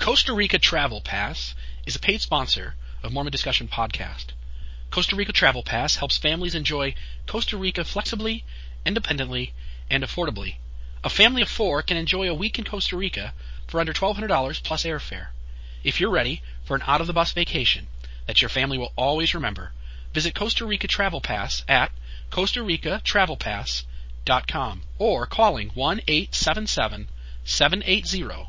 Costa Rica Travel Pass is a paid sponsor of Mormon Discussion Podcast. Costa Rica Travel Pass helps families enjoy Costa Rica flexibly, independently, and affordably. A family of four can enjoy a week in Costa Rica for under $1,200 plus airfare. If you're ready for an out of the bus vacation that your family will always remember, visit Costa Rica Travel Pass at Costa Rica Travel Pass.com or calling 1 877 780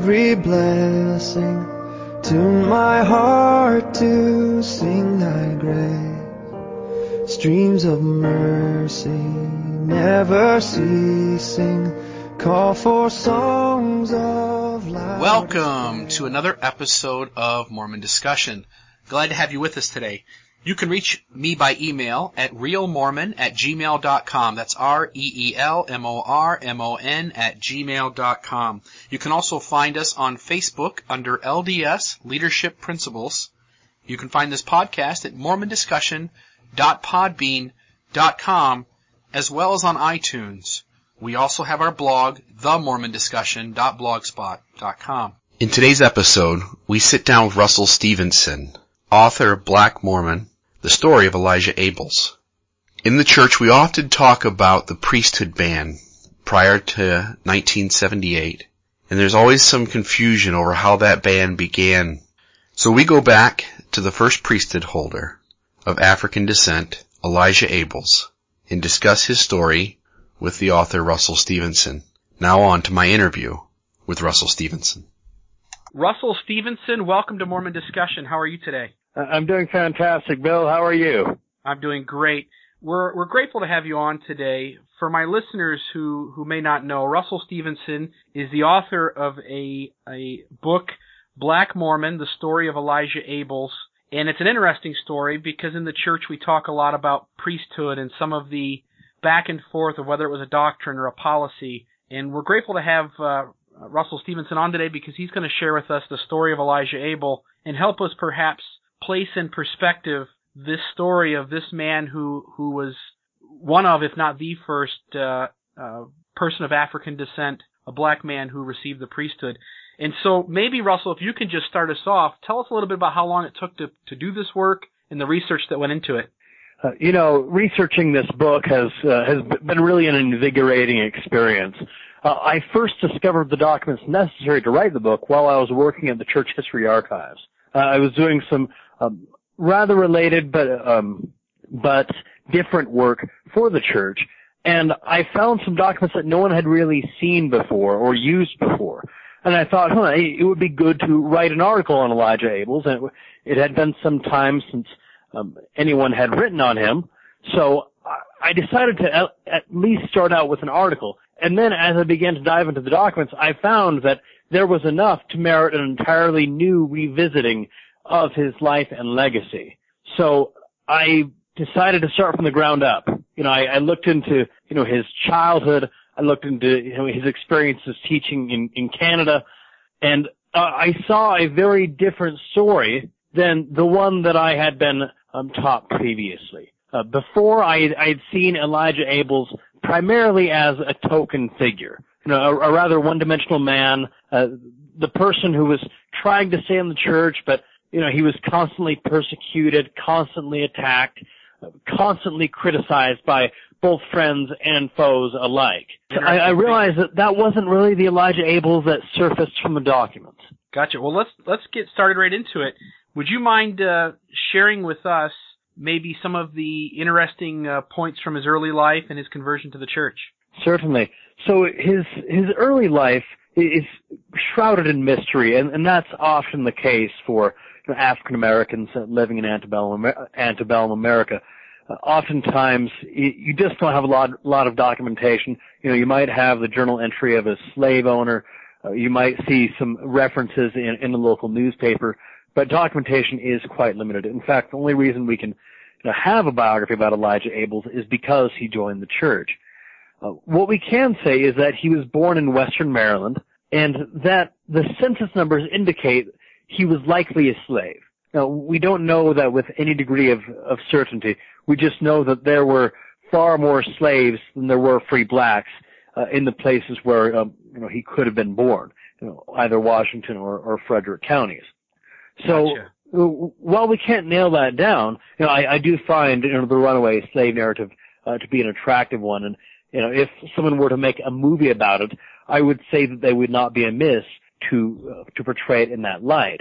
Every blessing, to my heart to sing thy grace. Streams of mercy never ceasing, call for songs of loud Welcome to another episode of Mormon Discussion. Glad to have you with us today. You can reach me by email at reelmormon at gmail.com. That's R-E-E-L-M-O-R-M-O-N at gmail.com. You can also find us on Facebook under LDS Leadership Principles. You can find this podcast at mormondiscussion.podbean.com as well as on iTunes. We also have our blog, themormondiscussion.blogspot.com. In today's episode, we sit down with Russell Stevenson, author of Black Mormon, the story of Elijah Abels. In the church, we often talk about the priesthood ban prior to 1978, and there's always some confusion over how that ban began. So we go back to the first priesthood holder of African descent, Elijah Abels, and discuss his story with the author Russell Stevenson. Now on to my interview with Russell Stevenson. Russell Stevenson, welcome to Mormon Discussion. How are you today? Uh, I'm doing fantastic, Bill. How are you? I'm doing great. We're we're grateful to have you on today. For my listeners who who may not know, Russell Stevenson is the author of a a book, Black Mormon: The Story of Elijah Abels, and it's an interesting story because in the church we talk a lot about priesthood and some of the back and forth of whether it was a doctrine or a policy. And we're grateful to have uh, Russell Stevenson on today because he's going to share with us the story of Elijah Abel and help us perhaps place in perspective this story of this man who who was one of, if not the first, uh, uh, person of African descent, a black man who received the priesthood. And so maybe Russell, if you can just start us off, tell us a little bit about how long it took to to do this work and the research that went into it. Uh, you know, researching this book has uh, has been really an invigorating experience. Uh, I first discovered the documents necessary to write the book while I was working at the Church History Archives. Uh, I was doing some um, rather related but um, but different work for the church, and I found some documents that no one had really seen before or used before. And I thought, huh, it would be good to write an article on Elijah Abels, and it, had been some time since um, anyone had written on him. So I decided to at least start out with an article. And then as I began to dive into the documents, I found that there was enough to merit an entirely new revisiting of his life and legacy. So I decided to start from the ground up. You know, I, I looked into, you know, his childhood. I looked into you know, his experiences teaching in, in Canada. And uh, I saw a very different story than the one that I had been um, taught previously. Uh, before I had seen Elijah Abels primarily as a token figure, you know, a, a rather one-dimensional man, uh, the person who was trying to stay in the church, but you know, he was constantly persecuted, constantly attacked, constantly criticized by both friends and foes alike. I, I realized that that wasn't really the Elijah Abels that surfaced from the documents. Gotcha. Well, let's let's get started right into it. Would you mind uh, sharing with us maybe some of the interesting uh, points from his early life and his conversion to the church? Certainly. So his his early life is shrouded in mystery, and, and that's often the case for African Americans living in antebellum, America. uh, oftentimes you just don't have a lot, lot of documentation. You know, you might have the journal entry of a slave owner. Uh, you might see some references in, in the local newspaper, but documentation is quite limited. In fact, the only reason we can you know, have a biography about Elijah Abels is because he joined the church. Uh, what we can say is that he was born in western Maryland and that the census numbers indicate he was likely a slave. Now, we don't know that with any degree of, of certainty. We just know that there were far more slaves than there were free blacks uh, in the places where um, you know he could have been born, you know, either Washington or, or Frederick counties. So Gotcha. while we can't nail that down, you know, I, I do find you know the runaway slave narrative uh, to be an attractive one, and you know, if someone were to make a movie about it, I would say that they would not be amiss to uh, to portray it in that light.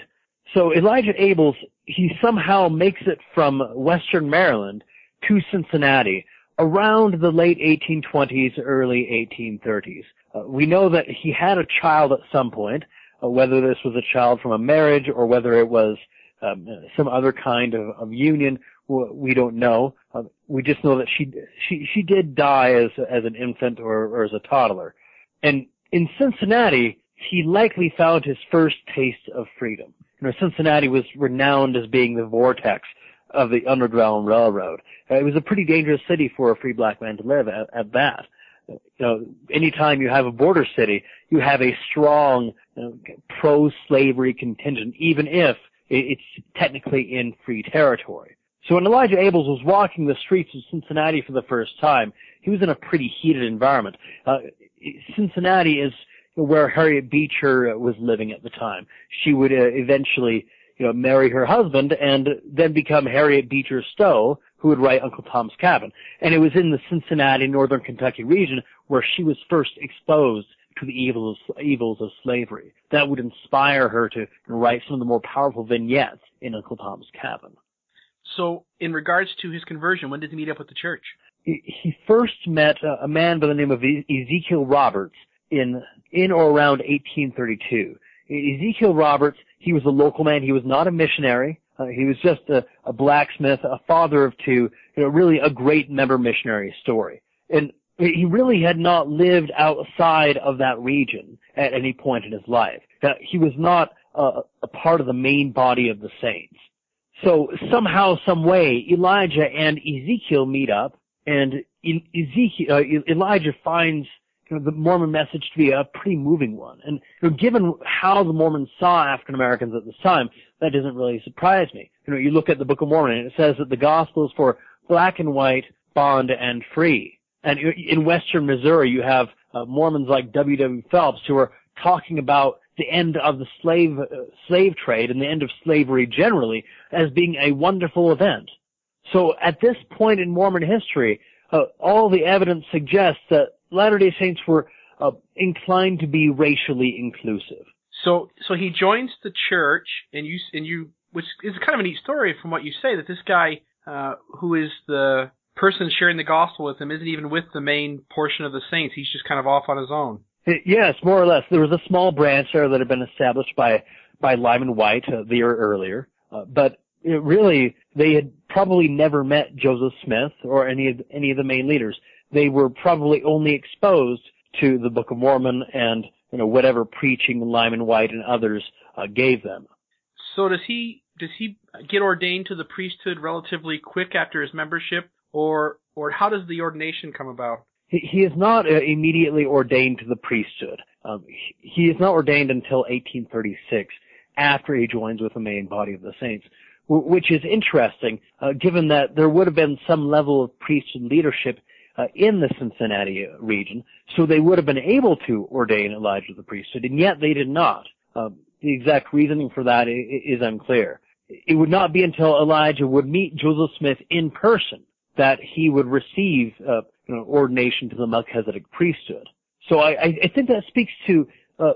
So Elijah Abels, he somehow makes it from Western Maryland to Cincinnati around the late 1820s, early 1830s. Uh, we know that he had a child at some point, uh, whether this was a child from a marriage or whether it was um, some other kind of, of union, we don't know. Uh, we just know that she she she did die as as an infant or, or as a toddler, and in Cincinnati he likely found his first taste of freedom. You know, Cincinnati was renowned as being the vortex of the Underground Railroad. Uh, it was a pretty dangerous city for a free black man to live at, at that. You know, anytime you have a border city, you have a strong you know, pro-slavery contingent, even if it's technically in free territory. So when Elijah Abels was walking the streets of Cincinnati for the first time, he was in a pretty heated environment. Uh, Cincinnati is where Harriet Beecher was living at the time. She would uh, eventually, you know, marry her husband and then become Harriet Beecher Stowe, who would write Uncle Tom's Cabin. And it was in the Cincinnati, Northern Kentucky region where she was first exposed to the evils evils of slavery. That would inspire her to write some of the more powerful vignettes in Uncle Tom's Cabin. So, in regards to his conversion, when did he meet up with the church? He first met a man by the name of Ezekiel Roberts in in or around 1832. Ezekiel Roberts, he was a local man. He was not a missionary. Uh, he was just a, a blacksmith, a father of two. You know, really a great member missionary story. And he really had not lived outside of that region at any point in his life. Uh, he was not a, a part of the main body of the saints. So somehow, some way, Elijah and Ezekiel meet up, and Ezekiel, uh, Elijah finds you know, the Mormon message to be a pretty moving one. And you know, given how the Mormons saw African Americans at this time, that doesn't really surprise me. You know, you look at the Book of Mormon and it says that the gospel is for black and white, bond and free. And in western Missouri, you have uh, Mormons like W. W. Phelps who are talking about the end of the slave uh, slave trade and the end of slavery generally as being a wonderful event. So at this point in Mormon history, uh, all the evidence suggests that Latter-day Saints were uh, inclined to be racially inclusive. So, so he joins the church, and you, and you, which is kind of a neat story from what you say that this guy, uh, who is the person sharing the gospel with him, isn't even with the main portion of the saints. He's just kind of off on his own. Yes, more or less. There was a small branch there that had been established by by Lyman Wight uh, the year earlier, uh, but it really they had probably never met Joseph Smith or any of any of the main leaders they were probably only exposed to the Book of Mormon and you know whatever preaching Lyman Wight and others uh, gave them. So does he does he get ordained to the priesthood relatively quick after his membership, or or how does the ordination come about? He, he is not uh, immediately ordained to the priesthood. Um, he, he is not ordained until 1836, after he joins with the main body of the saints, which is interesting, uh, given that there would have been some level of priesthood leadership uh, in the Cincinnati region, so they would have been able to ordain Elijah the priesthood, and yet they did not. Uh, the exact reasoning for that is unclear. It would not be until Elijah would meet Joseph Smith in person that he would receive uh, you know, ordination to the Melchizedek priesthood. So I, I think that speaks to uh,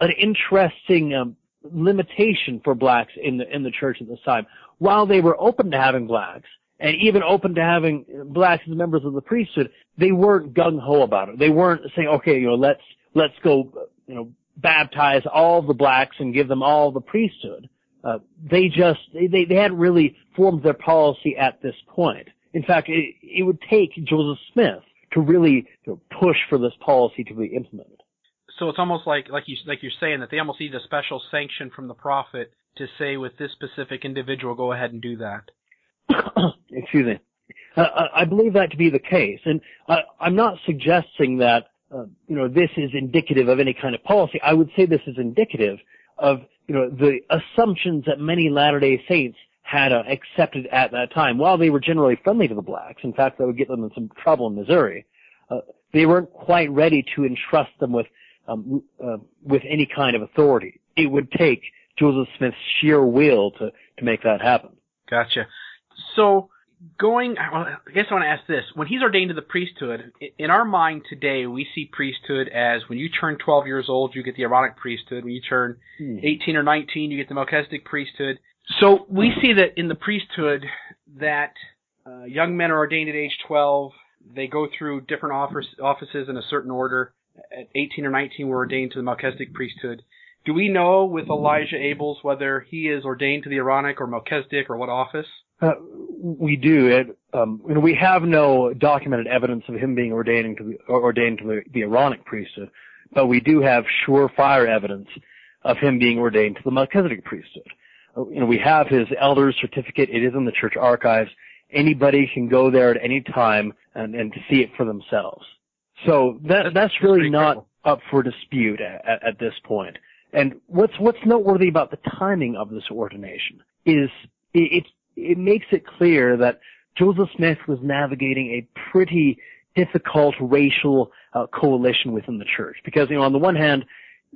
an interesting um, limitation for blacks in the in the church at this time. While they were open to having blacks, and even open to having blacks as members of the priesthood, they weren't gung ho about it. They weren't saying, okay, you know, let's let's go, you know, baptize all the blacks and give them all the priesthood. Uh, they just they they hadn't really formed their policy at this point. In fact, it, it would take Joseph Smith to really you know, push for this policy to be implemented. So it's almost like like you like you're saying that they almost need a special sanction from the prophet to say with this specific individual, go ahead and do that. Excuse me. Uh, I believe that to be the case, and I'm not suggesting that uh, you know this is indicative of any kind of policy. I would say this is indicative of you know the assumptions that many Latter-day Saints had uh, accepted at that time. While they were generally friendly to the blacks, in fact, that would get them in some trouble in Missouri. Uh, they weren't quite ready to entrust them with um, uh, with any kind of authority. It would take Joseph Smith's sheer will to to make that happen. Gotcha. So going, well, I guess I want to ask this: when he's ordained to the priesthood, in our mind today, we see priesthood as when you turn 12 years old, you get the Aaronic priesthood. When you turn hmm. 18 or 19, you get the Melchizedek priesthood. So we see that in the priesthood that uh, young men are ordained at age 12. They go through different office, offices in a certain order. At 18 or 19, we're ordained to the Melchizedek priesthood. Do we know with Elijah Abels whether he is ordained to the Aaronic or Melchizedek or what office? Uh, we do. It, um, know, we have no documented evidence of him being ordained to the, ordained to the, the Aaronic priesthood, but we do have surefire evidence of him being ordained to the Melchizedek priesthood. Uh, you know, we have his elder's certificate. It is in the church archives. Anybody can go there at any time and, and see it for themselves. So that, that's, that's really not cool. up for dispute at, at this point. And what's what's noteworthy about the timing of this ordination is it, it makes it clear that Joseph Smith was navigating a pretty difficult racial uh, coalition within the church because you know on the one hand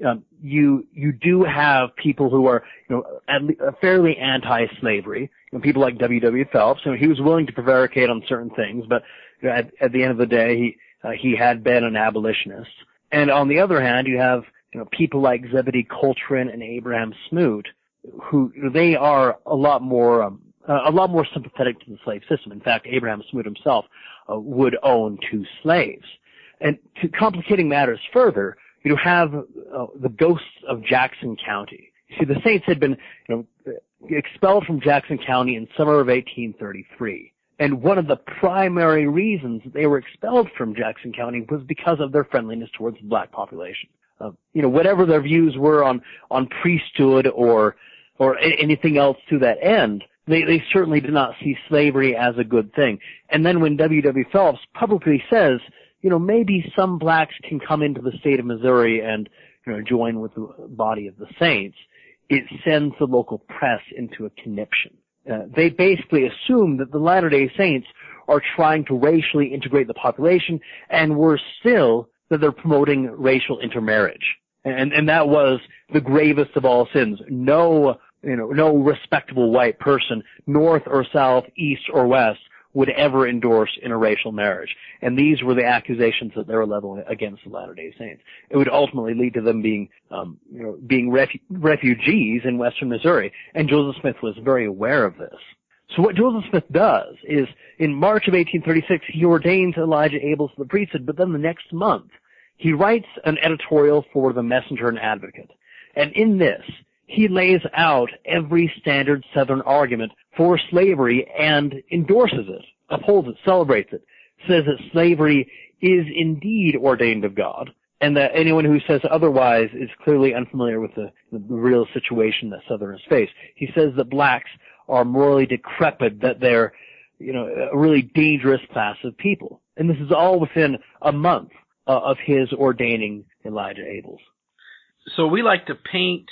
um, you you do have people who are you know uh, fairly anti-slavery you know, people like W. W. Phelps you know, he was willing to prevaricate on certain things but you know, at, at the end of the day he uh, he had been an abolitionist and on the other hand you have you know people like Zebedee Coltrin and Abraham Smoot who they are a lot more um, a lot more sympathetic to the slave system. In fact, Abraham Smoot himself uh, would own two slaves. And to complicating matters further, you have uh, the ghosts of Jackson County. You see, the Saints had been you know, expelled from Jackson County in summer of 1833. And one of the primary reasons they were expelled from Jackson County was because of their friendliness towards the black population. Uh, you know, whatever their views were on, on priesthood or, or anything else to that end, they, they certainly did not see slavery as a good thing. And then when W. W. Phelps publicly says, you know, maybe some blacks can come into the state of Missouri and, you know, join with the body of the saints, it sends the local press into a conniption. Uh, they basically assume that the Latter-day Saints are trying to racially integrate the population, and worse still, that they're promoting racial intermarriage. And, and that was the gravest of all sins. No you know, no respectable white person, north or south, east or west, would ever endorse interracial marriage. And these were the accusations that they were leveling against the Latter-day Saints. It would ultimately lead to them being, um, you know, being refu- refugees in western Missouri. And Joseph Smith was very aware of this. So what Joseph Smith does is, in March of 1836, he ordains Elijah Abels to the priesthood, but then the next month, he writes an editorial for the Messenger and Advocate. And in this, he lays out every standard Southern argument for slavery and endorses it, upholds it, celebrates it, says that slavery is indeed ordained of God, and that anyone who says otherwise is clearly unfamiliar with the, the real situation that Southerners face. He says that blacks are morally decrepit, that they're, you know, a really dangerous class of people. And this is all within a month uh, of his ordaining Elijah Abels. So we like to paint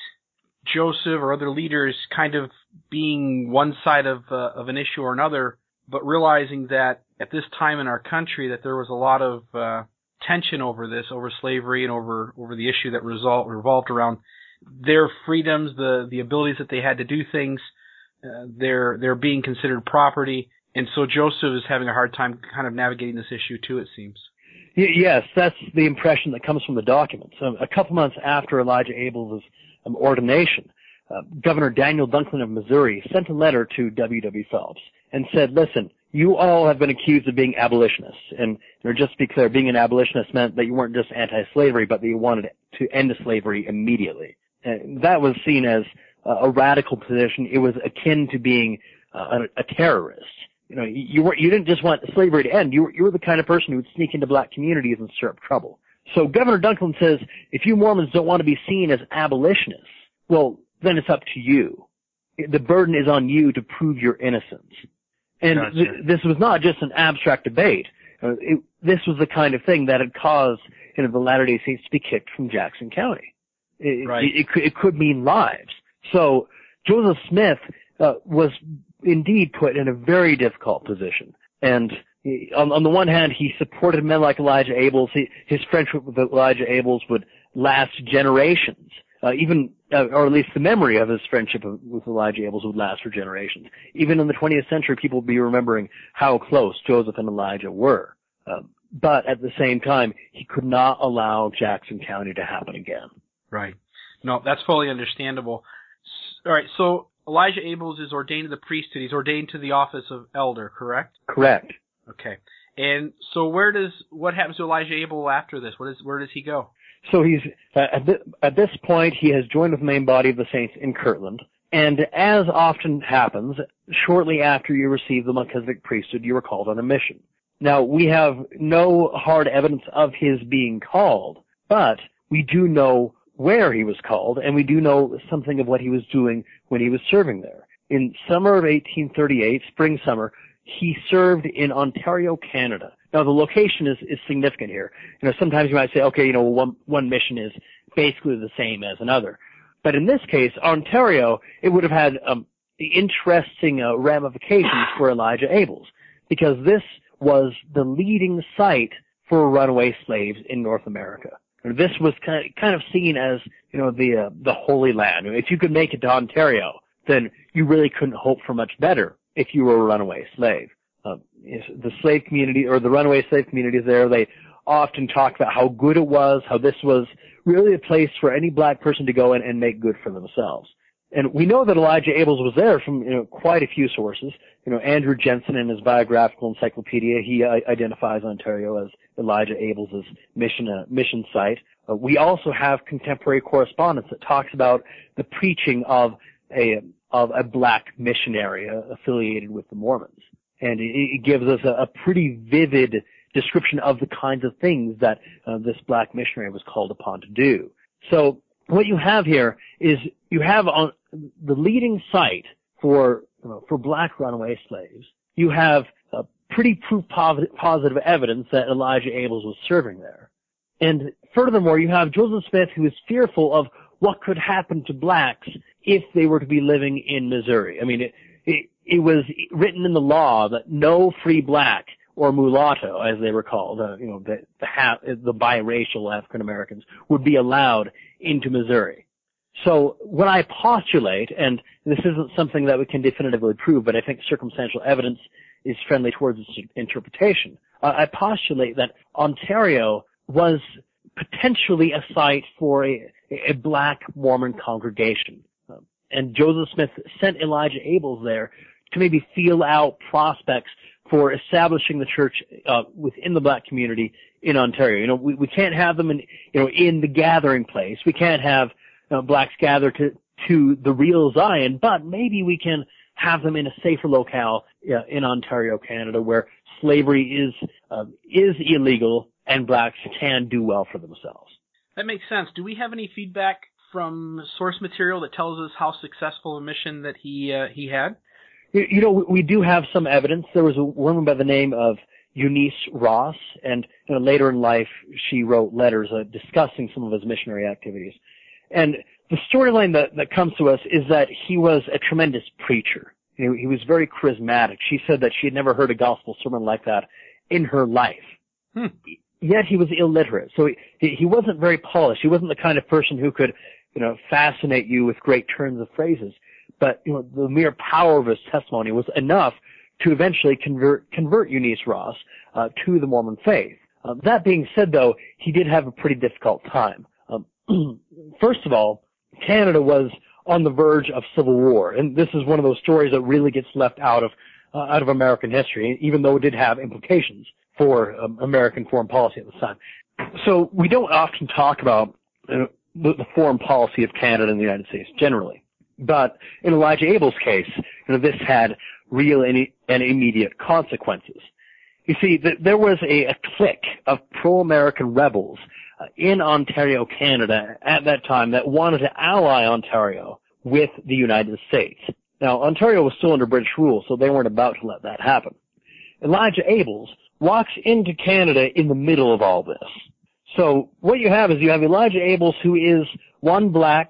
Joseph or other leaders kind of being one side of uh, of an issue or another, but realizing that at this time in our country that there was a lot of uh, tension over this, over slavery and over over the issue that result revolved around their freedoms, the the abilities that they had to do things, uh, their their being considered property, and so Joseph is having a hard time kind of navigating this issue too. It seems. Yes, that's the impression that comes from the documents. Um, a couple months after Elijah Abels um, ordination, uh, Governor Daniel Dunklin of Missouri sent a letter to W. W. Phelps and said, listen, you all have been accused of being abolitionists. And you know, just to be clear, being an abolitionist meant that you weren't just anti-slavery, but that you wanted to end slavery immediately. And that was seen as uh, a radical position. It was akin to being uh, a, a terrorist. You know, you were you didn't just want slavery to end. You were you were the kind of person who would sneak into black communities and stir up trouble. So Governor Dunklin says, if you Mormons don't want to be seen as abolitionists, well, then it's up to you. The burden is on you to prove your innocence. And Gotcha. th- this was not just an abstract debate. Uh, it, this was the kind of thing that had caused you know, the Latter-day Saints to be kicked from Jackson County. It, Right. it, it, could, it could mean lives. So Joseph Smith uh, was indeed put in a very difficult position. And he- on, on the one hand, he supported men like Elijah Abels. He, his friendship with Elijah Abels would last generations. Uh, even, uh, or at least the memory of his friendship with Elijah Abels would last for generations. Even in the 20th century, people would be remembering how close Joseph and Elijah were. Um, but at the same time, he could not allow Jackson County to happen again. Right. No, that's fully understandable. All right. So Elijah Abels is ordained to the priesthood. He's ordained to the office of elder, correct? Correct. Okay. And so where does what happens to Elijah Abel after this? What is where does he go? So he's uh, at, thi- at this point he has joined with the main body of the saints in Kirtland, and as often happens, shortly after you receive the Melchizedek priesthood, you are called on a mission. Now we have no hard evidence of his being called, but we do know where he was called, and we do know something of what he was doing when he was serving there. In summer of 1838, spring summer, he served in Ontario, Canada. Now the location is, is significant here. You know, sometimes you might say, okay, you know, one, one mission is basically the same as another. But in this case, Ontario, it would have had um, interesting uh, ramifications for Elijah Abels because this was the leading site for runaway slaves in North America. This was kind of, kind of seen as, you know, the uh, the Holy Land. If you could make it to Ontario, then you really couldn't hope for much better if you were a runaway slave. Uh, the slave community or the runaway slave communities there, they often talk about how good it was, how this was really a place for any black person to go in and make good for themselves. And we know that Elijah Abels was there from you know quite a few sources. You know Andrew Jenson in his biographical encyclopedia he uh, identifies Ontario as Elijah Abels' mission uh, mission site. Uh, we also have contemporary correspondence that talks about the preaching of a of a black missionary uh, affiliated with the Mormons, and it, it gives us a, a pretty vivid description of the kinds of things that uh, this black missionary was called upon to do. So what you have here is you have on the leading site for know, for black runaway slaves. You have uh, pretty proof positive, evidence that Elijah Abels was serving there, and furthermore, you have Joseph Smith who is fearful of what could happen to blacks if they were to be living in Missouri. I mean, it, it, it was written in the law that no free black or mulatto, as they were called, uh, you know, the the, ha- the biracial African Americans would be allowed into Missouri. So what I postulate, and this isn't something that we can definitively prove, but I think circumstantial evidence is friendly towards its interpretation. I postulate that Ontario was potentially a site for a, a black Mormon congregation. Um, and Joseph Smith sent Elijah Abels there to maybe feel out prospects for establishing the church uh, within the black community in Ontario. You know, we, we can't have them in, you know, in the gathering place. We can't have know, blacks gather to, to the real Zion, but maybe we can have them in a safer locale uh, in Ontario, Canada, where slavery is uh, is illegal and blacks can do well for themselves. That makes sense. Do we have any feedback from source material that tells us how successful a mission that he uh, he had? You, you know, we, we do have some evidence. There was a woman by the name of Eunice Ross, and you know, later in life she wrote letters uh, discussing some of his missionary activities. And the storyline that, that comes to us is that he was a tremendous preacher. Know, he was very charismatic. She said that she had never heard a gospel sermon like that in her life. Hmm. Yet he was illiterate, so he, he wasn't very polished. He wasn't the kind of person who could, you know, fascinate you with great turns of phrases. But you know, the mere power of his testimony was enough to eventually convert convert Eunice Ross uh, to the Mormon faith. Uh, that being said, though, he did have a pretty difficult time. Um, first of all, Canada was on the verge of civil war, and this is one of those stories that really gets left out of uh, out of American history, even though it did have implications for um, American foreign policy at the time. So we don't often talk about uh, the, foreign policy of Canada and the United States generally. But in Elijah Abel's case, you know, this had real and, and immediate consequences. You see, th- there was a, a clique of pro-American rebels uh, in Ontario, Canada at that time that wanted to ally Ontario with the United States. Now, Ontario was still under British rule, so they weren't about to let that happen. Elijah Abels walks into Canada in the middle of all this. So what you have is you have Elijah Abels who is one black,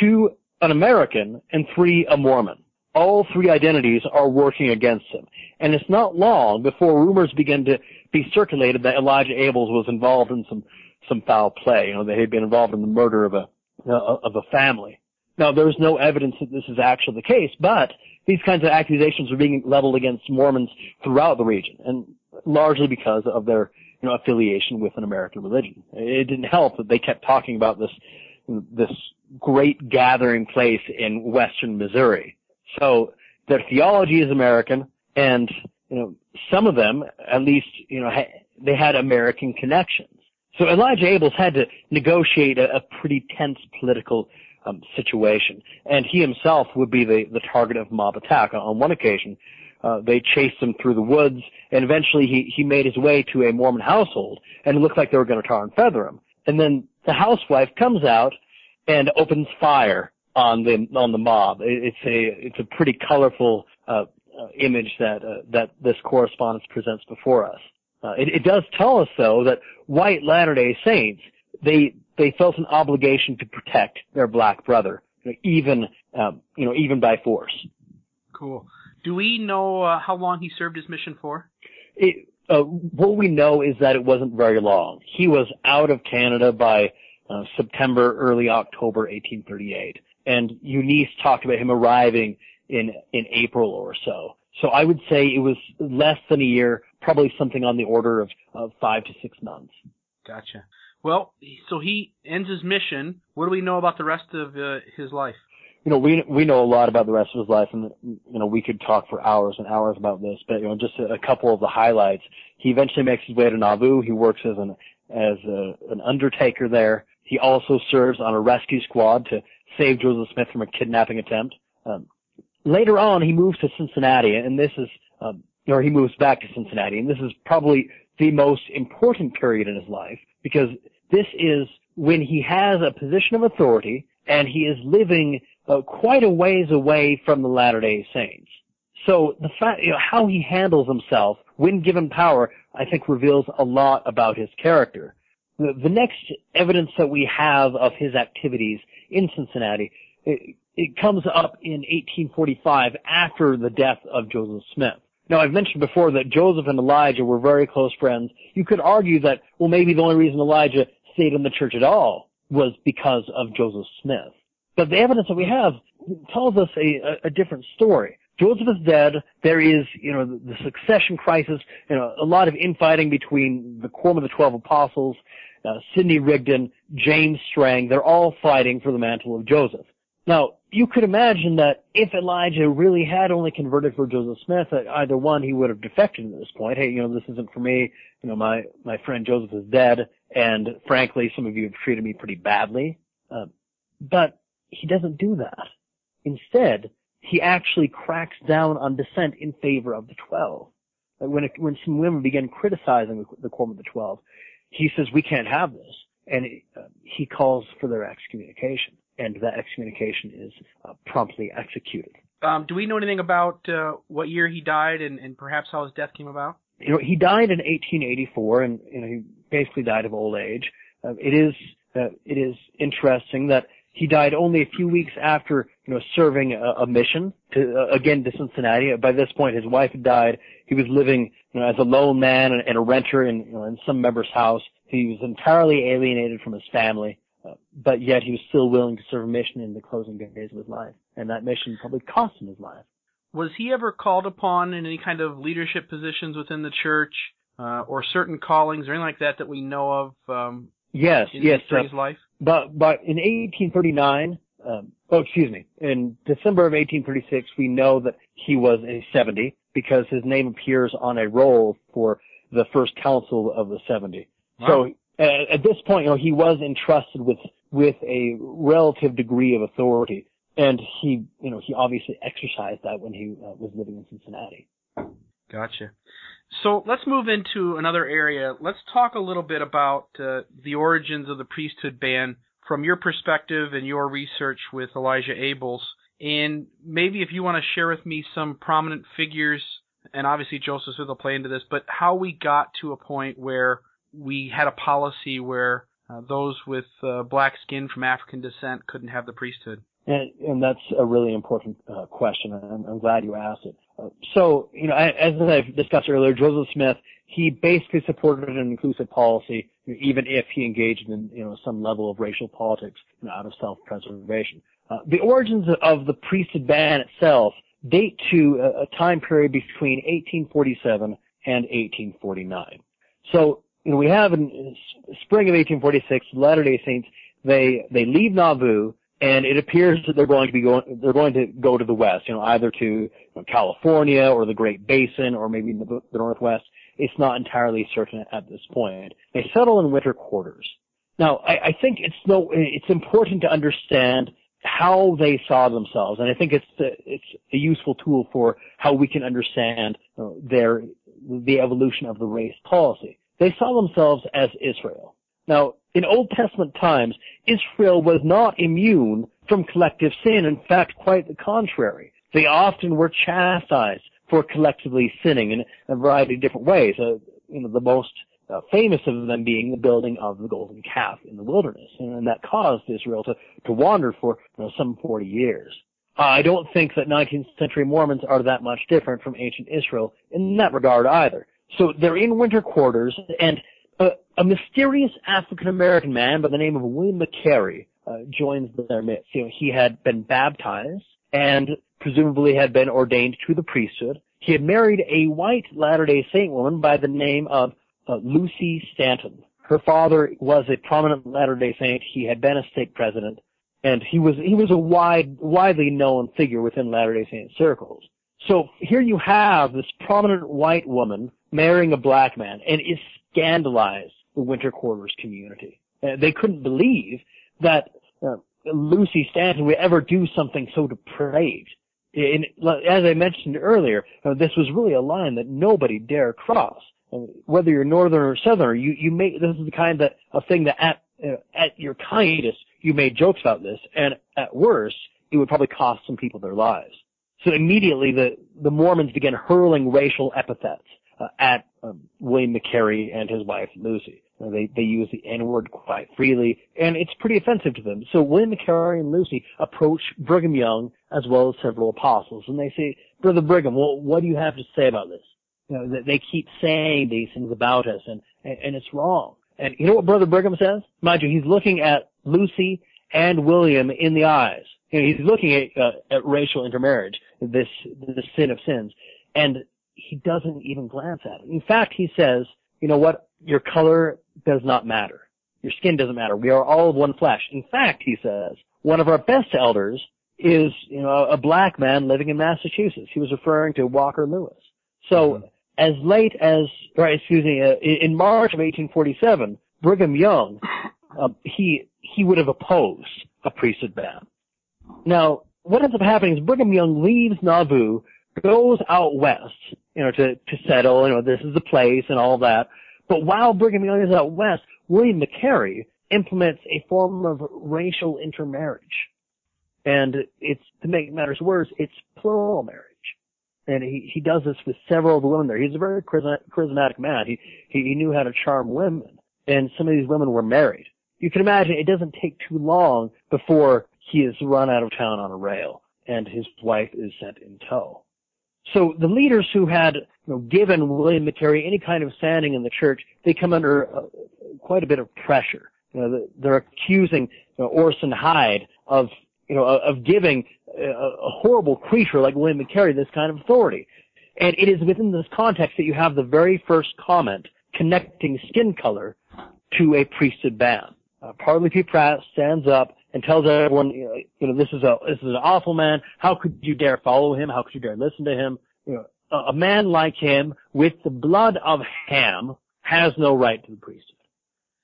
two an American, and three a Mormon. All three identities are working against him. And it's not long before rumors begin to be circulated that Elijah Abels was involved in some, some foul play, you know, that he'd been involved in the murder of a, uh, of a family. Now, there's no evidence that this is actually the case, but these kinds of accusations are being leveled against Mormons throughout the region, and largely because of their you know, affiliation with an American religion. It didn't help that they kept talking about this this great gathering place in western Missouri. So their theology is American, and you know some of them, at least, you know, ha- they had American connections. So Elijah Abels had to negotiate a, a pretty tense political um, situation, and he himself would be the, the target of mob attack. On one occasion, uh, they chased him through the woods, and eventually he, he made his way to a Mormon household, and it looked like they were going to tar and feather him. And then the housewife comes out and opens fire on the on the mob. It's a it's a pretty colorful uh, uh, image that uh, that this correspondence presents before us. Uh, it, it does tell us though that white Latter Day Saints they they felt an obligation to protect their black brother, you know, even um, you know even by force. Cool. Do we know uh, how long he served his mission for? It, uh, what we know is that it wasn't very long. He was out of Canada by uh, September, early October 1838. And Eunice talked about him arriving in, in April or so. So I would say it was less than a year, probably something on the order of, of five to six months. Gotcha. Well, so he ends his mission. What do we know about the rest of uh, his life? You know, we we know a lot about the rest of his life, and you know we could talk for hours and hours about this. But you know, just a, a couple of the highlights. He eventually makes his way to Nauvoo. He works as an as a, an undertaker there. He also serves on a rescue squad to save Joseph Smith from a kidnapping attempt. Um, later on, he moves to Cincinnati, and this is, um, or he moves back to Cincinnati, and this is probably the most important period in his life because this is when he has a position of authority and he is living uh, quite a ways away from the Latter-day Saints. So the fact, you know, how he handles himself when given power, I think reveals a lot about his character. The, the next evidence that we have of his activities in Cincinnati, it, it comes up in 1845 after the death of Joseph Smith. Now, I've mentioned before that Joseph and Elijah were very close friends. You could argue that, well, maybe the only reason Elijah stayed in the church at all was because of Joseph Smith. But the evidence that we have tells us a, a, a different story. Joseph is dead. There is, you know, the, the succession crisis, you know, a lot of infighting between the quorum of the twelve apostles, uh, Sidney Rigdon, James Strang. They're all fighting for the mantle of Joseph. Now, you could imagine that if Elijah really had only converted for Joseph Smith, either one, he would have defected at this point. Hey, you know, this isn't for me. You know, my, my friend Joseph is dead, and frankly, some of you have treated me pretty badly. Uh, but he doesn't do that. Instead, he actually cracks down on dissent in favor of the twelve. When it, when some women begin criticizing the, the quorum of the twelve, he says we can't have this, and uh, he calls for their excommunication, and that excommunication is uh, promptly executed. Um, do we know anything about uh, what year he died, and, and perhaps how his death came about? You know, he died in 1884, and you know he basically died of old age. Uh, it is uh, it is interesting that he died only a few weeks after, you know, serving a, a mission to, uh, again, to Cincinnati. By this point, his wife had died. He was living, you know, as a lone man and, and a renter in, you know, in some member's house. He was entirely alienated from his family, uh, but yet he was still willing to serve a mission in the closing days of his life. And that mission probably cost him his life. Was he ever called upon in any kind of leadership positions within the church, uh, or certain callings or anything like that that we know of? Um, yes, in, yes. During uh, his life. But but in 1839, um, oh excuse me, in December of 1836, we know that he was a 70 because his name appears on a roll for the first council of the 70. Wow. So uh, at this point, you know, he was entrusted with with a relative degree of authority. and he, you know, he obviously exercised that when he uh, was living in Cincinnati. Gotcha. So let's move into another area. Let's talk a little bit about uh, the origins of the priesthood ban from your perspective and your research with Elijah Abels. And maybe if you want to share with me some prominent figures, and obviously Joseph Smith will play into this, but how we got to a point where we had a policy where uh, those with uh, black skin from African descent couldn't have the priesthood. And, and that's a really important uh, question. I'm, I'm, glad you asked it. So, you know, as I've discussed earlier, Joseph Smith, he basically supported an inclusive policy, even if he engaged in, you know, some level of racial politics you know, out of self-preservation. Uh, the origins of the priesthood ban itself date to a, a time period between 1847 and 1849. So, you know, we have in spring of 1846, Latter-day Saints, they, they leave Nauvoo, and it appears that they're going to be going, they're going to go to the west, you know, either to you know, California or the Great Basin or maybe the, the Northwest. It's not entirely certain at this point. They settle in winter quarters. Now, I, I think it's no, it's important to understand how they saw themselves, and I think it's a, it's a useful tool for how we can understand you know, their the evolution of the race policy. They saw themselves as Israel. Now, in Old Testament times, Israel was not immune from collective sin. In fact, quite the contrary. They often were chastised for collectively sinning in a variety of different ways. Uh, you know, the most uh, famous of them being the building of the golden calf in the wilderness, and, and that caused Israel to, to wander for you know, some 40 years. I don't think that 19th century Mormons are that much different from ancient Israel in that regard either. So they're in winter quarters, and a, a mysterious African American man by the name of William McCary uh, joins their midst. You know, he had been baptized and presumably had been ordained to the priesthood. He had married a white Latter-day Saint woman by the name of uh, Lucy Stanton. Her father was a prominent Latter-day Saint. He had been a state president, and he was he was a wide widely known figure within Latter-day Saint circles. So here you have this prominent white woman marrying a black man, and is scandalized the winter quarters community. Uh, they couldn't believe that uh, Lucy Stanton would ever do something so depraved. And as I mentioned earlier, uh, this was really a line that nobody dare cross. Whether you're northern or southern, you you make this is the kind that of thing that at uh, at your kindest you made jokes about this, and at worst it would probably cost some people their lives. So immediately the the Mormons began hurling racial epithets uh, at um, William McCary and his wife Lucy. Uh, they they use the N word quite freely, and it's pretty offensive to them. So William McCary and Lucy approach Brigham Young as well as several apostles, and they say, "Brother Brigham, well, what do you have to say about this?" You know, they keep saying these things about us, and and and it's wrong. And you know what Brother Brigham says? Mind you, he's looking at Lucy and William in the eyes. You know, he's looking at, uh, at racial intermarriage, this the sin of sins, and he doesn't even glance at it. In fact, he says, you know what? Your color does not matter. Your skin doesn't matter. We are all of one flesh. In fact, he says, one of our best elders is, you know, a black man living in Massachusetts. He was referring to Walker Lewis. So, mm-hmm. as late as, or excuse me, uh, in March of 1847, Brigham Young, uh, he, he would have opposed a priesthood ban. Now, what ends up happening is Brigham Young leaves Nauvoo goes out west, you know, to, to settle, you know, this is the place and all that. But while Brigham Young is out west, William McCary implements a form of racial intermarriage. And it's, to make matters worse, it's plural marriage. And he, he does this with several of the women there. He's a very charismatic man. He, he, he knew how to charm women. And some of these women were married. You can imagine it doesn't take too long before he is run out of town on a rail and his wife is sent in tow. So the leaders who had you know, given William McCary any kind of standing in the church, they come under uh, quite a bit of pressure. You know, they're accusing you know, Orson Hyde of, you know, of giving a, a horrible creature like William McCary this kind of authority. And it is within this context that you have the very first comment connecting skin color to a priesthood ban. Uh, Parley P. Pratt stands up and tells everyone, you know, this is a this is an awful man. How could you dare follow him? How could you dare listen to him? You know, a, a man like him with the blood of Ham has no right to the priesthood.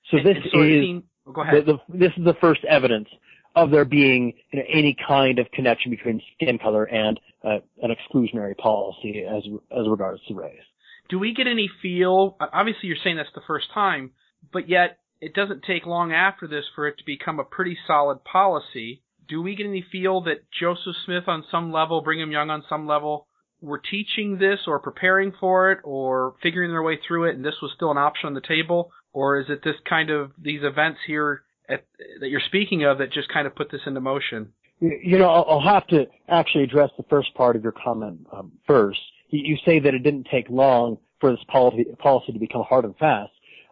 So this so is go ahead. The, the, this is the first evidence of there being you know, any kind of connection between skin color and uh, an exclusionary policy as as regards to race. Do we get any feel? Obviously, you're saying that's the first time, but yet it doesn't take long after this for it to become a pretty solid policy. Do we get any feel that Joseph Smith, on some level, Brigham Young, on some level, were teaching this or preparing for it or figuring their way through it, and this was still an option on the table? Or is it this kind of these events here at, that you're speaking of that just kind of put this into motion? You know, I'll have to actually address the first part of your comment um, first. You say that it didn't take long for this policy, policy to become hard and fast.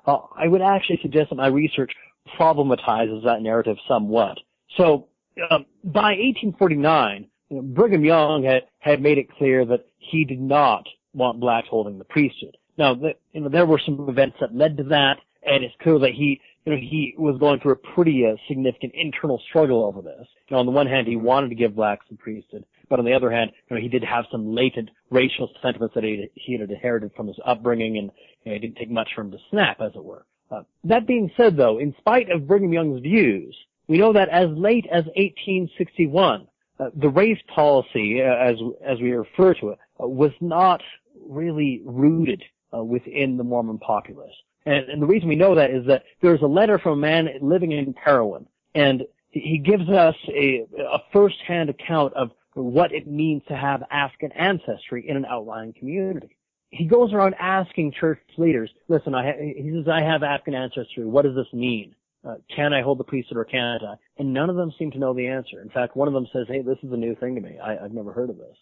Uh, I would actually suggest that my research problematizes that narrative somewhat. So, um, by 1849, you know, Brigham Young had, had made it clear that he did not want blacks holding the priesthood. Now, the, you know, there were some events that led to that, and it's clear that he, you know, he was going through a pretty uh, significant internal struggle over this. You know, on the one hand, he wanted to give blacks the priesthood, but on the other hand, you know, he did have some latent racial sentiments that he, he had inherited from his upbringing, and you know, it didn't take much for him to snap, as it were. Uh, that being said, though, in spite of Brigham Young's views, we know that as late as 1861, uh, the race policy, uh, as as we refer to it, uh, was not really rooted uh, within the Mormon populace. And, and the reason we know that is that there's a letter from a man living in Parowan, and he gives us a, a first-hand account of what it means to have African ancestry in an outlying community. He goes around asking church leaders, listen, I ha-, he says, I have African ancestry. What does this mean? Uh, can I hold the priesthood or can't I? And none of them seem to know the answer. In fact, one of them says, hey, this is a new thing to me. I, have never heard of this.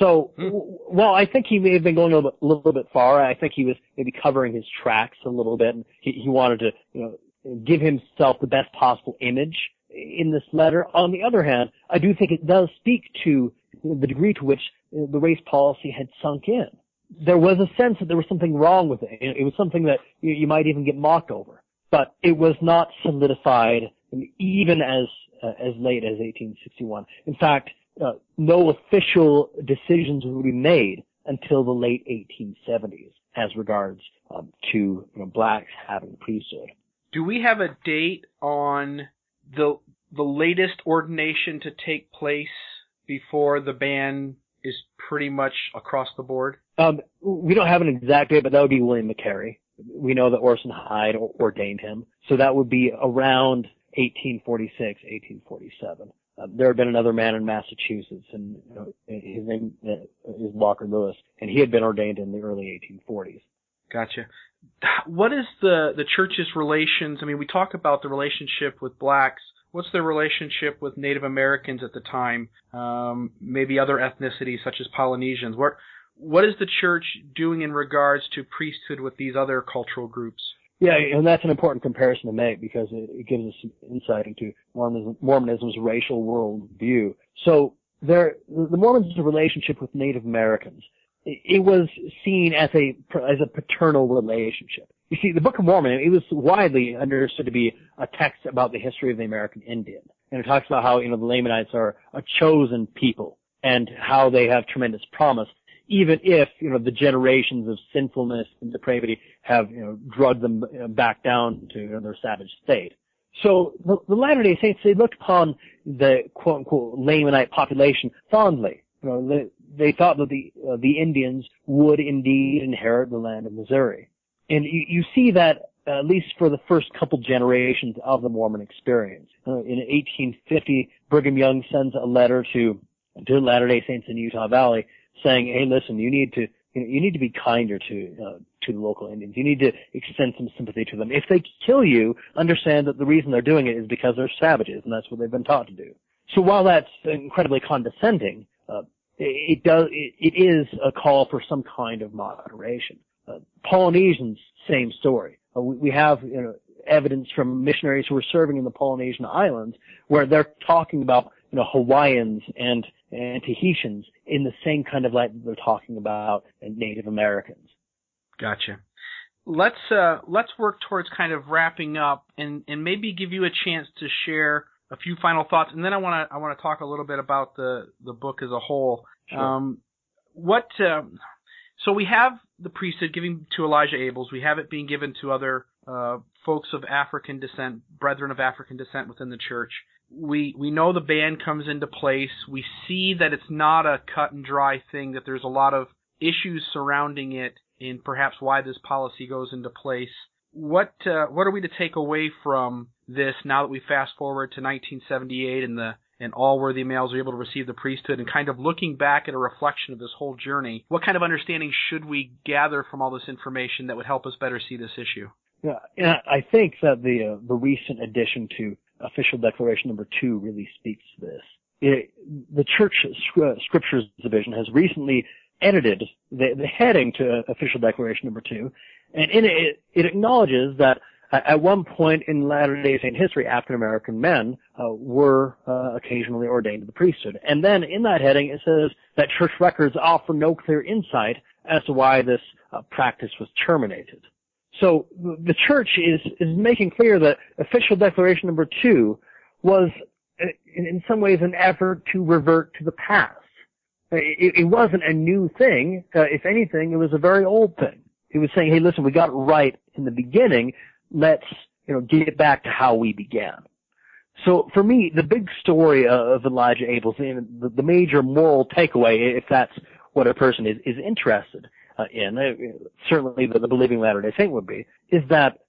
So, hmm. while I think he may have been going a little, bit, a little bit far, I think he was maybe covering his tracks a little bit. And he, he wanted to, you know, give himself the best possible image in this letter. On the other hand, I do think it does speak to the degree to which the race policy had sunk in. There was a sense that there was something wrong with it. It was something that you, might even get mocked over. But it was not solidified even as uh, as late as 1861. In fact, uh, no official decisions would be made until the late 1870s as regards um, to you know, blacks having priesthood. Do we have a date on the the latest ordination to take place before the ban is pretty much across the board? Um, we don't have an exact date, but that would be William McCary. We know that Orson Hyde ordained him, so that would be around 1846, 1847. Uh, there had been another man in Massachusetts, and you know, his name uh, is Walker Lewis, and he had been ordained in the early 1840s. Gotcha. What is the the church's relations? I mean, we talk about the relationship with blacks. What's their relationship with Native Americans at the time? Um, maybe other ethnicities such as Polynesians. What what is the church doing in regards to priesthood with these other cultural groups? Yeah, and that's an important comparison to make because it, it gives us insight into Mormonism, Mormonism's racial worldview. So there, the Mormons' relationship with Native Americans, it, was seen as a as a paternal relationship. You see, the Book of Mormon, it was widely understood to be a text about the history of the American Indian, and it talks about how you know the Lamanites are a chosen people and how they have tremendous promise even if you know the generations of sinfulness and depravity have you know drugged them back down to you know, their savage state. So the, the Latter-day Saints they looked upon the quote unquote Lamanite population fondly. You know, they, thought that the uh, the Indians would indeed inherit the land of Missouri, and you, you see that uh, at least for the first couple generations of the Mormon experience. Uh, in 1850, Brigham Young sends a letter to to Latter-day Saints in Utah Valley saying, "Hey, listen, you need to you, know, you need to be kinder to uh, to the local Indians. You need to extend some sympathy to them. If they kill you, understand that the reason they're doing it is because they're savages, and that's what they've been taught to do." So while that's incredibly condescending, uh, it, does it, it is a call for some kind of moderation. Uh, Polynesians, same story. Uh, we, we have you know, evidence from missionaries who are serving in the Polynesian islands where they're talking about you know Hawaiians and and Tahitians in the same kind of light that they're talking about Native Americans. Gotcha. Let's uh, let's work towards kind of wrapping up and, and maybe give you a chance to share a few final thoughts, and then I want to I want to talk a little bit about the the book as a whole. Sure. Um, what uh, so we have the priesthood giving to Elijah Abels. We have it being given to other uh, folks of African descent, brethren of African descent within the church we we know the ban comes into place. We see that it's not a cut and dry thing. That there's a lot of issues surrounding it, and perhaps why this policy goes into place. What uh, what are we to take away from this now that we fast forward to 1978 and the and all worthy males are able to receive the priesthood and kind of looking back at a reflection of this whole journey, what kind of understanding should we gather from all this information that would help us better see this issue? Yeah, I think that the uh, the recent addition to official declaration number two really speaks to this. It, the Church Scriptures Division has recently edited the, the heading to official declaration number two, and in it, it acknowledges that at one point in Latter-day Saint history, African American men uh, were uh, occasionally ordained to the priesthood. And then in that heading, it says that church records offer no clear insight as to why this uh, practice was terminated. So the church is is making clear that official declaration number two was, uh, in, in some ways, an effort to revert to the past. It, it wasn't a new thing. Uh, if anything, it was a very old thing. He was saying, "Hey, listen, we got it right in the beginning let's, you know, get back to how we began. So for me, the big story of Elijah Abels, and the, major moral takeaway, if that's what a person is, is interested uh, in, uh, certainly the, the believing Latter-day Saint would be, is that,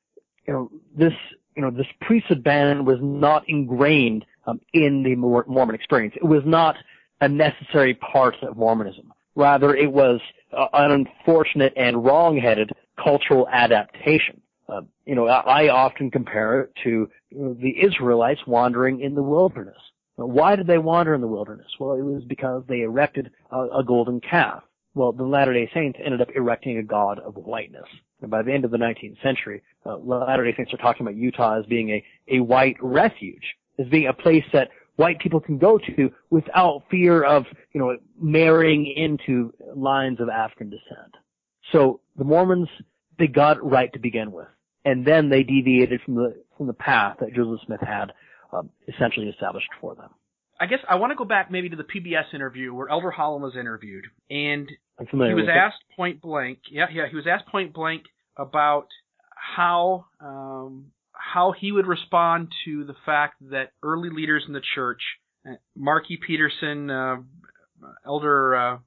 you know, this, you know, this priesthood ban was not ingrained um, in the Mormon experience. It was not a necessary part of Mormonism. Rather, it was uh, an unfortunate and wrong-headed cultural adaptation. Uh, you know, I, often compare it to the Israelites wandering in the wilderness. Why did they wander in the wilderness? Well, it was because they erected a, a golden calf. Well, the Latter-day Saints ended up erecting a god of whiteness. And by the end of the 19th century, uh, Latter-day Saints are talking about Utah as being a, a white refuge, as being a place that white people can go to without fear of, you know, marrying into lines of African descent. So the Mormons they got it right to begin with, and then they deviated from the from the path that Joseph Smith had um, essentially established for them. I guess I want to go back maybe to the PBS interview where Elder Holland was interviewed, and he was asked it. point blank. Yeah, yeah, he was asked point blank about how um, how he would respond to the fact that early leaders in the church, uh, Marky Peterson, uh, Elder uh,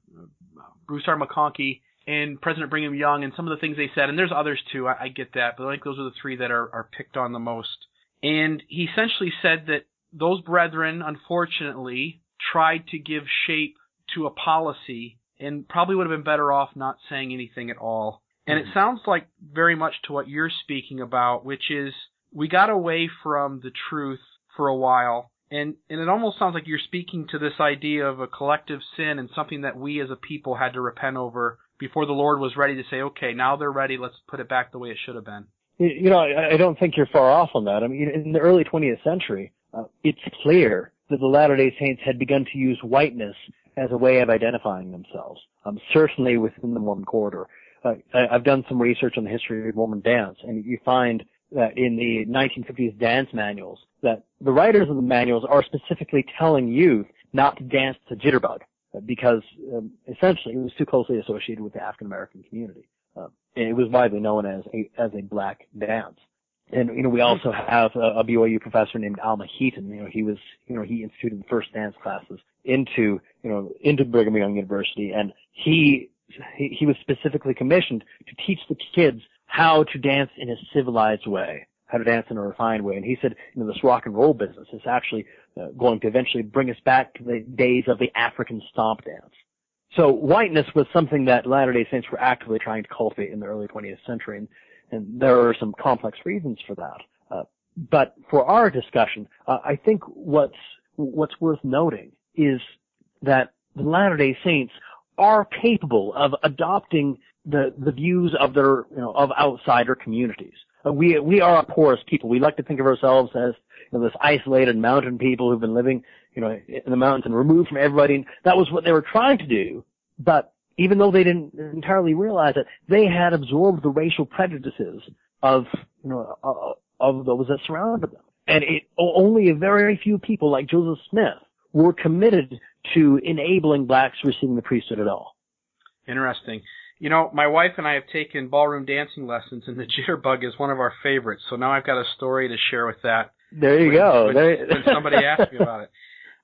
Bruce R. McConkie, and President Brigham Young and some of the things they said, and there's others too, I, I get that, but I think those are the three that are, are picked on the most. And he essentially said that those brethren, unfortunately, tried to give shape to a policy and probably would have been better off not saying anything at all. And it sounds like very much to what you're speaking about, which is we got away from the truth for a while. And, and it almost sounds like you're speaking to this idea of a collective sin and something that we as a people had to repent over before the Lord was ready to say, okay, now they're ready, let's put it back the way it should have been. You know, I don't think you're far off on that. I mean, in the early 20th century, uh, it's clear that the Latter-day Saints had begun to use whiteness as a way of identifying themselves, um, certainly within the Mormon corridor. Uh, I, I've done some research on the history of Mormon dance, and you find in the 1950s dance manuals, that the writers of the manuals are specifically telling youth not to dance to jitterbug because um, essentially it was too closely associated with the African American community. Uh, it was widely known as a as a black dance. And you know, we also have a, a BYU professor named Alma Heaton. You know, he was you know he instituted the first dance classes into you know into Brigham Young University, and he he, he was specifically commissioned to teach the kids how to dance in a civilized way how to dance in a refined way. And he said, you know, this rock and roll business is actually uh, going to eventually bring us back to the days of the African stomp dance. So whiteness was something that Latter-day Saints were actively trying to cultivate in the early 20th century, and, and there are some complex reasons for that. Uh, but for our discussion, uh, I think what's what's worth noting is that the Latter-day Saints are capable of adopting the the views of their you know of outsider communities we we are a porous people. We like to think of ourselves as you know, this isolated mountain people who've been living, you know, in the mountains and removed from everybody. And that was what they were trying to do. But even though they didn't entirely realize it, they had absorbed the racial prejudices of you know uh, of those that surrounded them. And it, only a very few people like Joseph Smith were committed to enabling blacks receiving the priesthood at all. Interesting. You know, my wife and I have taken ballroom dancing lessons, and the jitterbug is one of our favorites. So now I've got a story to share with that. There you when, go. When, there... when somebody asks me about it.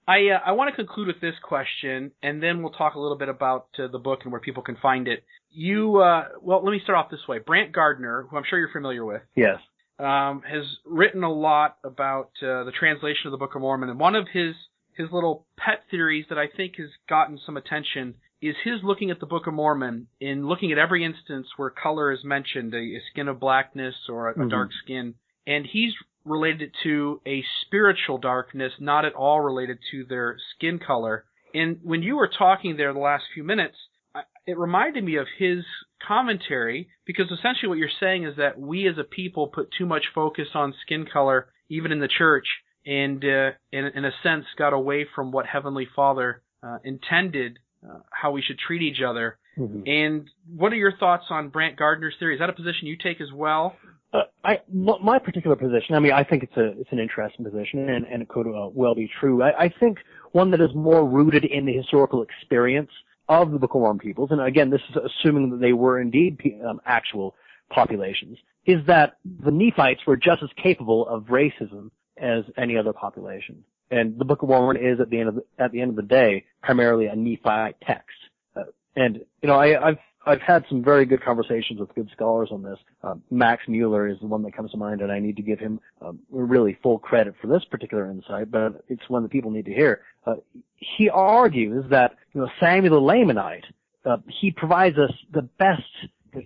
I uh, I want to conclude with this question, and then we'll talk a little bit about uh, the book and where people can find it. You uh, well, let me start off this way. Brant Gardner, who I'm sure you're familiar with, yes, um, has written a lot about uh, the translation of the Book of Mormon, and one of his his little pet theories that I think has gotten some attention is his looking at the Book of Mormon in looking at every instance where color is mentioned, a, a skin of blackness or a, a mm-hmm. dark skin, and he's related it to a spiritual darkness, not at all related to their skin color. And when you were talking there the last few minutes, it reminded me of his commentary because essentially what you're saying is that we as a people put too much focus on skin color, even in the church, and uh, in, in a sense got away from what Heavenly Father uh, intended, uh, how we should treat each other. Mm-hmm. And what are your thoughts on Brant Gardner's theory? Is that a position you take as well? Uh, I, my particular position, I mean, I think it's a, it's an interesting position and, and it could uh, well be true. I, I think one that is more rooted in the historical experience of the Book of Mormon peoples, and again, this is assuming that they were indeed um, actual populations, is that the Nephites were just as capable of racism as any other population. And the Book of Mormon is, at the end of the, at the end of the day, primarily a Nephite text. Uh, and you know, I, I've I've had some very good conversations with good scholars on this. Uh, Max Mueller is the one that comes to mind, and I need to give him um, really full credit for this particular insight, but it's one that people need to hear. Uh, he argues that you know Samuel the Lamanite, uh, he provides us the best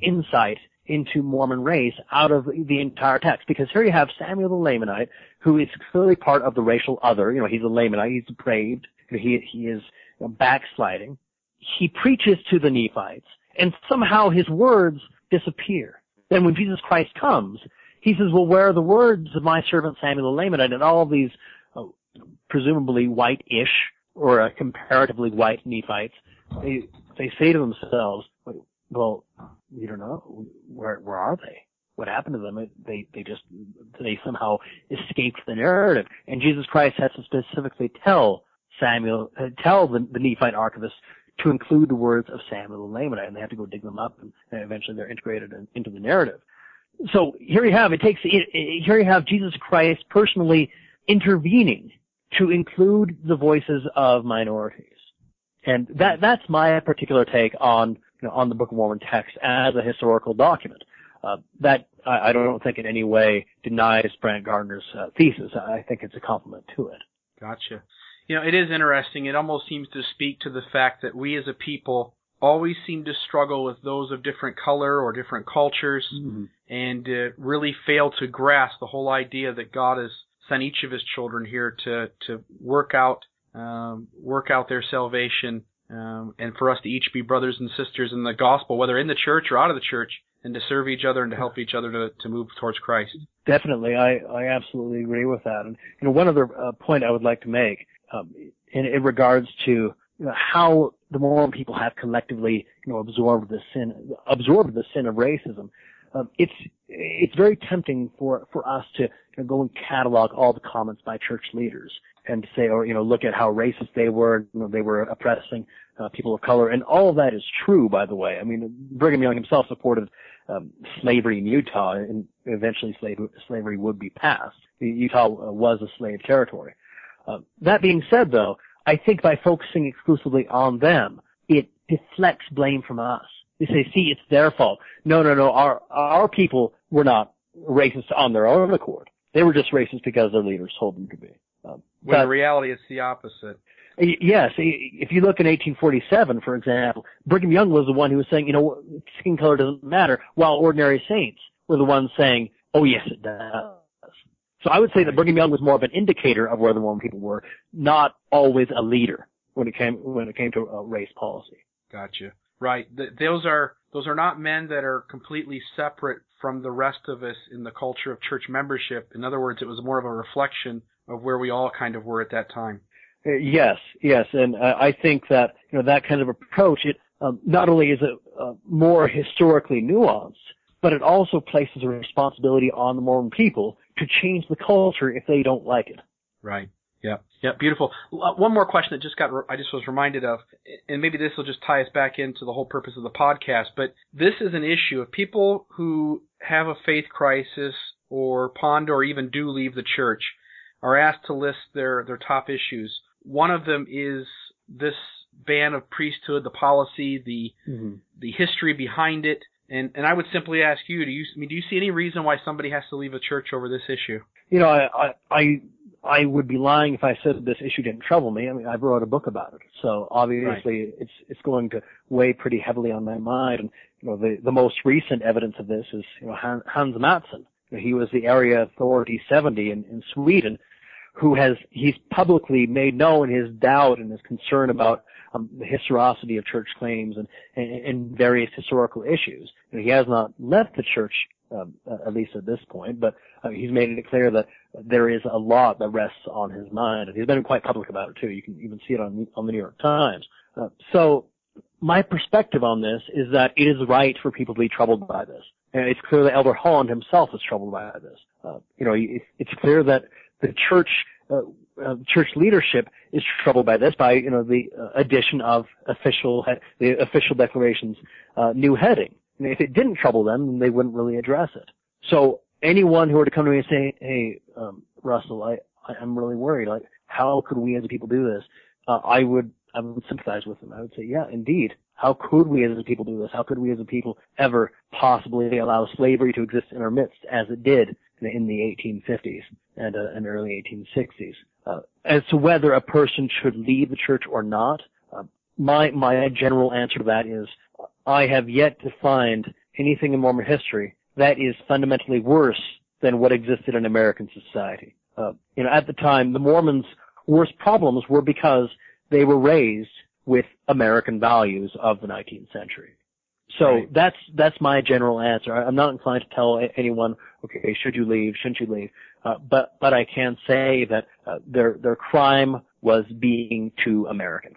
insight into Mormon race out of the entire text, because here you have Samuel the Lamanite, who is clearly part of the racial other. You know, he's a Lamanite, he's depraved, he he is backsliding. He preaches to the Nephites and somehow his words disappear. Then when Jesus Christ comes, he says, well, where are the words of my servant Samuel the Lamanite? And all these uh, presumably white-ish or uh, comparatively white Nephites, they, they say to themselves, well, we don't know. Where, where are they? What happened to them? They, they just, they somehow escaped the narrative. And Jesus Christ has to specifically tell Samuel, uh, tell the, the Nephite archivist to include the words of Samuel and Lamanite, and they have to go dig them up, and, and eventually they're integrated in, into the narrative. So here you have it takes here you have Jesus Christ personally intervening to include the voices of minorities, and that that's my particular take on you know, on the Book of Mormon text as a historical document. Uh, that I, I, don't think in any way denies Brant Gardner's uh, thesis. I think it's a compliment to it. Gotcha. You know, it is interesting. It almost seems to speak to the fact that we as a people always seem to struggle with those of different color or different cultures mm-hmm. and uh, really fail to grasp the whole idea that God has sent each of his children here to to work out um, work out their salvation um, and for us to each be brothers and sisters in the gospel, whether in the church or out of the church, and to serve each other and to help each other to, to move towards Christ. Definitely, I, I absolutely agree with that. And you know, one other uh, point I would like to make um, in, in, regards to you know, how the Mormon people have collectively, you know, absorbed the sin, absorbed the sin of racism. Um, it's it's very tempting for for us to you know, go and catalog all the comments by church leaders and say, or you know, look at how racist they were. You know, they were oppressing uh, people of color, and all of that is true, by the way. I mean, Brigham Young himself supported um, slavery in Utah, and eventually slave, slavery would be passed. Utah uh, was a slave territory. Uh, that being said, though, I think by focusing exclusively on them, it deflects blame from us. They say, see, it's their fault. No, no, no, our, our people were not racist on their own accord. They were just racist because their leaders told them to be. Um, when in reality, it's the opposite. Yes, if you look in 1847, for example, Brigham Young was the one who was saying, you know, skin color doesn't matter, while ordinary saints were the ones saying, oh yes, it does. So I would say that Brigham Young was more of an indicator of where the Mormon people were, not always a leader when it came when it came to uh, race policy. Gotcha. Right. Th- those are those are not men that are completely separate from the rest of us in the culture of church membership. In other words, it was more of a reflection of where we all kind of were at that time. Uh, yes, yes, and uh, I think that you know that kind of approach it um, not only is it uh, more historically nuanced, but it also places a responsibility on the Mormon people to change the culture if they don't like it. Right. Yeah. Beautiful. Uh, one more question that just got, I just was reminded of, and maybe this will just tie us back into the whole purpose of the podcast, but this is an issue of people who have a faith crisis or ponder or even do leave the church. are asked to list their, their top issues. One of them is this ban of priesthood, the policy, the mm-hmm. the history behind it, and and I would simply ask you: Do you I mean, do you see any reason why somebody has to leave a church over this issue? You know, I I I would be lying if I said this issue didn't trouble me. I mean, I wrote a book about it, so obviously right. it's it's going to weigh pretty heavily on my mind. And you know, the the most recent evidence of this is you know Hans Mattsson. He was the area authority 70 in, in Sweden, who has he's publicly made known his doubt and his concern about um, the historicity of church claims and, and, and various historical issues. You know, he has not left the church um, at least at this point, but uh, he's made it clear that there is a lot that rests on his mind, and he's been quite public about it too. You can even see it on on the New York Times. Uh, so, my perspective on this is that it is right for people to be troubled by this, and it's clear that Elder Holland himself is troubled by this. Uh, you know, it's clear that the church. Uh, uh, church leadership is troubled by this, by you know the uh, addition of official the official declaration's new heading. And if it didn't trouble them, then they wouldn't really address it. So anyone who were to come to me and say, "Hey, um, Russell, I, I am really worried. Like, how could we as a people do this?" Uh, I would I would sympathize with them. I would say, "Yeah, indeed. How could we as a people do this? How could we as a people ever possibly allow slavery to exist in our midst as it did in the 1850s and, uh, and early 1860s?" Uh, as to whether a person should leave the church or not, uh, my my general answer to that is I have yet to find anything in Mormon history that is fundamentally worse than what existed in American society. Uh, you know, at the time, the Mormons' worst problems were because they were raised with American values of the 19th century. So right. that's that's my general answer. I'm not inclined to tell anyone, okay, should you leave, shouldn't you leave? Uh, but but I can say that uh, their their crime was being too American.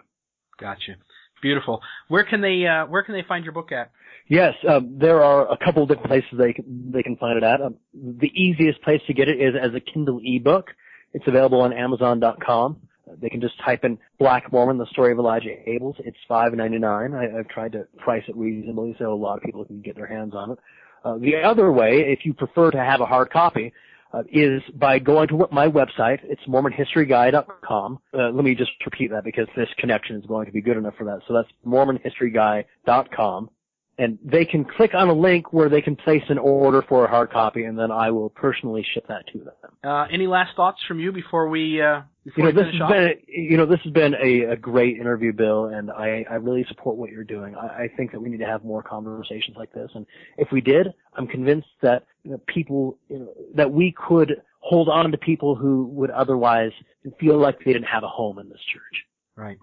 Gotcha. Beautiful. Where can they uh, Where can they find your book at? Yes, uh, there are a couple of different places they can, they can find it at. Um, the easiest place to get it is as a Kindle ebook. It's available on Amazon.com. They can just type in Black Mormon: The Story of Elijah Abels. It's five ninety nine. I've tried to price it reasonably so a lot of people can get their hands on it. Uh, the other way, if you prefer to have a hard copy, uh, is by going to my website. It's MormonHistoryGuy.com. Uh, let me just repeat that because this connection is going to be good enough for that. So that's MormonHistoryGuy.com. And they can click on a link where they can place an order for a hard copy, and then I will personally ship that to them. Uh, any last thoughts from you before we uh, before you know, this has off? been you know this has been a, a great interview, Bill, and I, I really support what you're doing. I, I think that we need to have more conversations like this, and if we did, I'm convinced that you know, people you know, that we could hold on to people who would otherwise feel like they didn't have a home in this church. Right.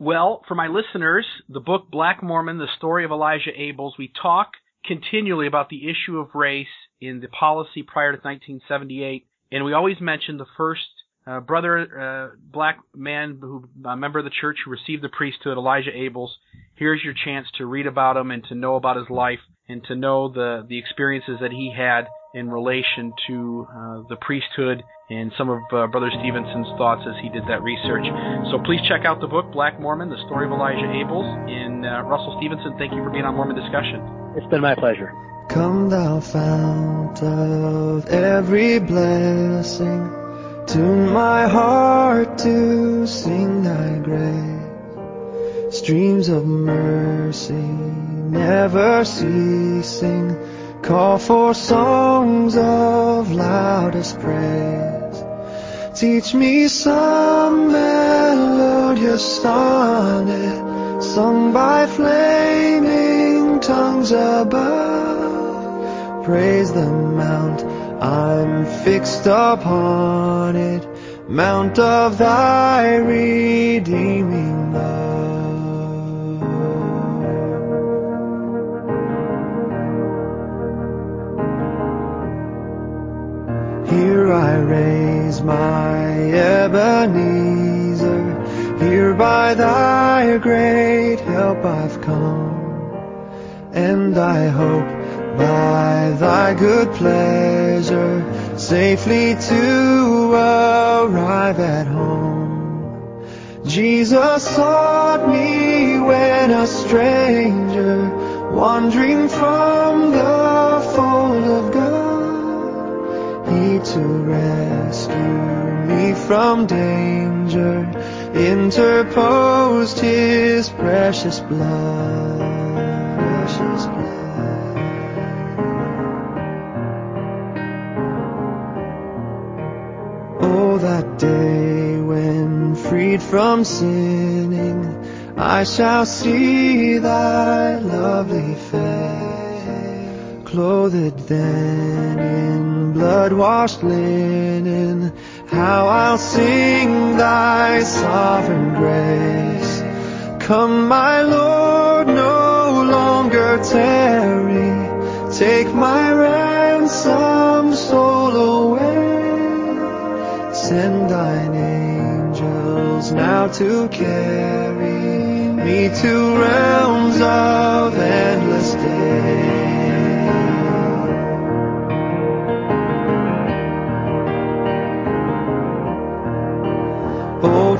Well, for my listeners, the book Black Mormon, The Story of Elijah Abels, we talk continually about the issue of race in the policy prior to 1978, and we always mention the first uh, brother, uh, black man who, a member of the church who received the priesthood, Elijah Abels. Here's your chance to read about him and to know about his life and to know the, the experiences that he had in relation to uh, the priesthood and some of uh, Brother Stevenson's thoughts as he did that research. So please check out the book, Black Mormon, The Story of Elijah Abels. And uh, Russell Stevenson, thank you for being on Mormon Discussion. It's been my pleasure. Come thou fount of every blessing, tune my heart to sing thy grace. Streams of mercy never ceasing, call for songs of loudest praise. Teach me some melodious sonnet sung by flaming tongues above. Praise the mount, I'm fixed upon it, mount of thy redeeming love. Here I raise my Ebenezer here by thy great help I've come, and I hope by thy good pleasure safely to arrive at home. Jesus sought me when a stranger, wandering from the to rescue me from danger, interposed his precious blood. Precious blood. Oh, that day when freed from sinning, I shall see thy lovely face, clothed then in blood-washed linen. How I'll sing thy sovereign grace. Come, my Lord, no longer tarry. Take my ransom soul away. Send thine angels now to carry me to realms of endless day.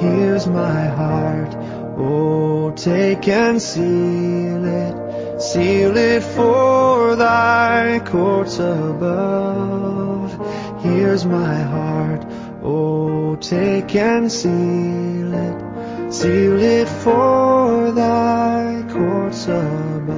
Here's my heart, oh, take and seal it. Seal it for thy courts above. Here's my heart, oh, take and seal it. Seal it for thy courts above.